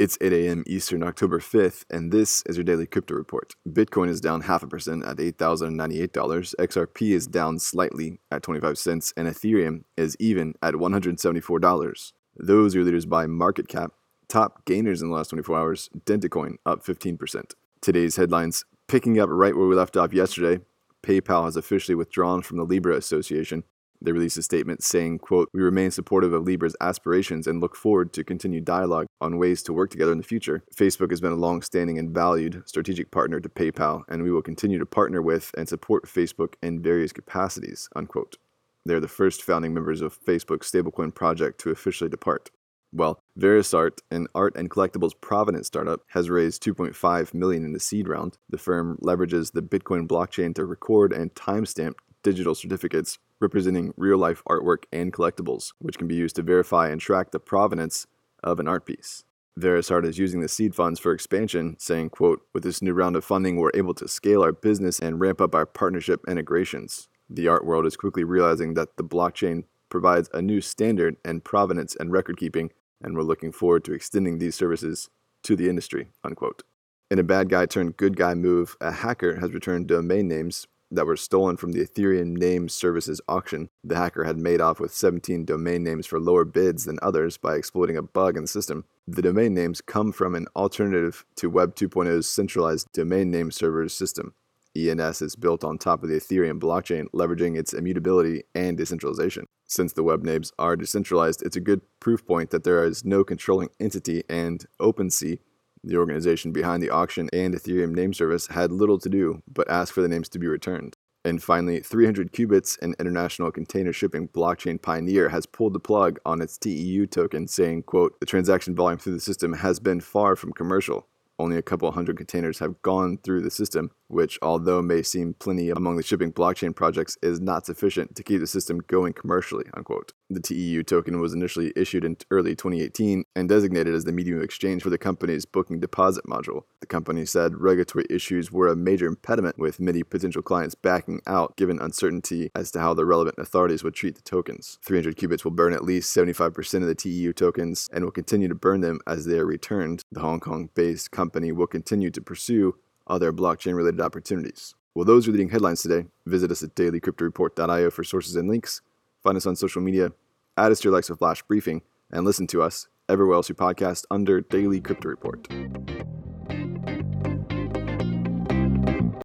It's 8 a.m. Eastern, October 5th, and this is your daily crypto report. Bitcoin is down half a percent at $8,098. XRP is down slightly at 25 cents, and Ethereum is even at $174. Those are leaders by market cap. Top gainers in the last 24 hours Dentacoin up 15%. Today's headlines picking up right where we left off yesterday. PayPal has officially withdrawn from the Libra Association. They released a statement saying, quote, We remain supportive of Libra's aspirations and look forward to continued dialogue on ways to work together in the future. Facebook has been a long-standing and valued strategic partner to PayPal, and we will continue to partner with and support Facebook in various capacities, unquote. They are the first founding members of Facebook's stablecoin project to officially depart. Well, Verisart, an art and collectibles provenance startup, has raised 2.5 million in the seed round. The firm leverages the Bitcoin blockchain to record and timestamp digital certificates representing real life artwork and collectibles, which can be used to verify and track the provenance of an art piece. Verisart is using the seed funds for expansion, saying, quote, With this new round of funding, we're able to scale our business and ramp up our partnership integrations. The art world is quickly realizing that the blockchain provides a new standard in provenance and record keeping, and we're looking forward to extending these services to the industry, unquote. In a bad guy turned good guy move, a hacker has returned domain names that were stolen from the Ethereum Name Services auction. The hacker had made off with 17 domain names for lower bids than others by exploiting a bug in the system. The domain names come from an alternative to Web 2.0's centralized domain name servers system. ENS is built on top of the Ethereum blockchain, leveraging its immutability and decentralization. Since the web names are decentralized, it's a good proof point that there is no controlling entity, and OpenSea the organization behind the auction and Ethereum name service had little to do but ask for the names to be returned. And finally, 300 Cubits, an international container shipping blockchain pioneer, has pulled the plug on its TEU token, saying, quote, The transaction volume through the system has been far from commercial. Only a couple hundred containers have gone through the system, which, although may seem plenty among the shipping blockchain projects, is not sufficient to keep the system going commercially. Unquote. The TEU token was initially issued in early 2018 and designated as the medium of exchange for the company's booking deposit module. The company said regulatory issues were a major impediment, with many potential clients backing out given uncertainty as to how the relevant authorities would treat the tokens. 300 cubits will burn at least 75% of the TEU tokens and will continue to burn them as they are returned. The Hong Kong based company will continue to pursue other blockchain related opportunities. Well, those are leading headlines today. Visit us at dailycryptoreport.io for sources and links. Find us on social media, add us to your Alexa Flash briefing, and listen to us everywhere else you podcast under Daily Crypto Report.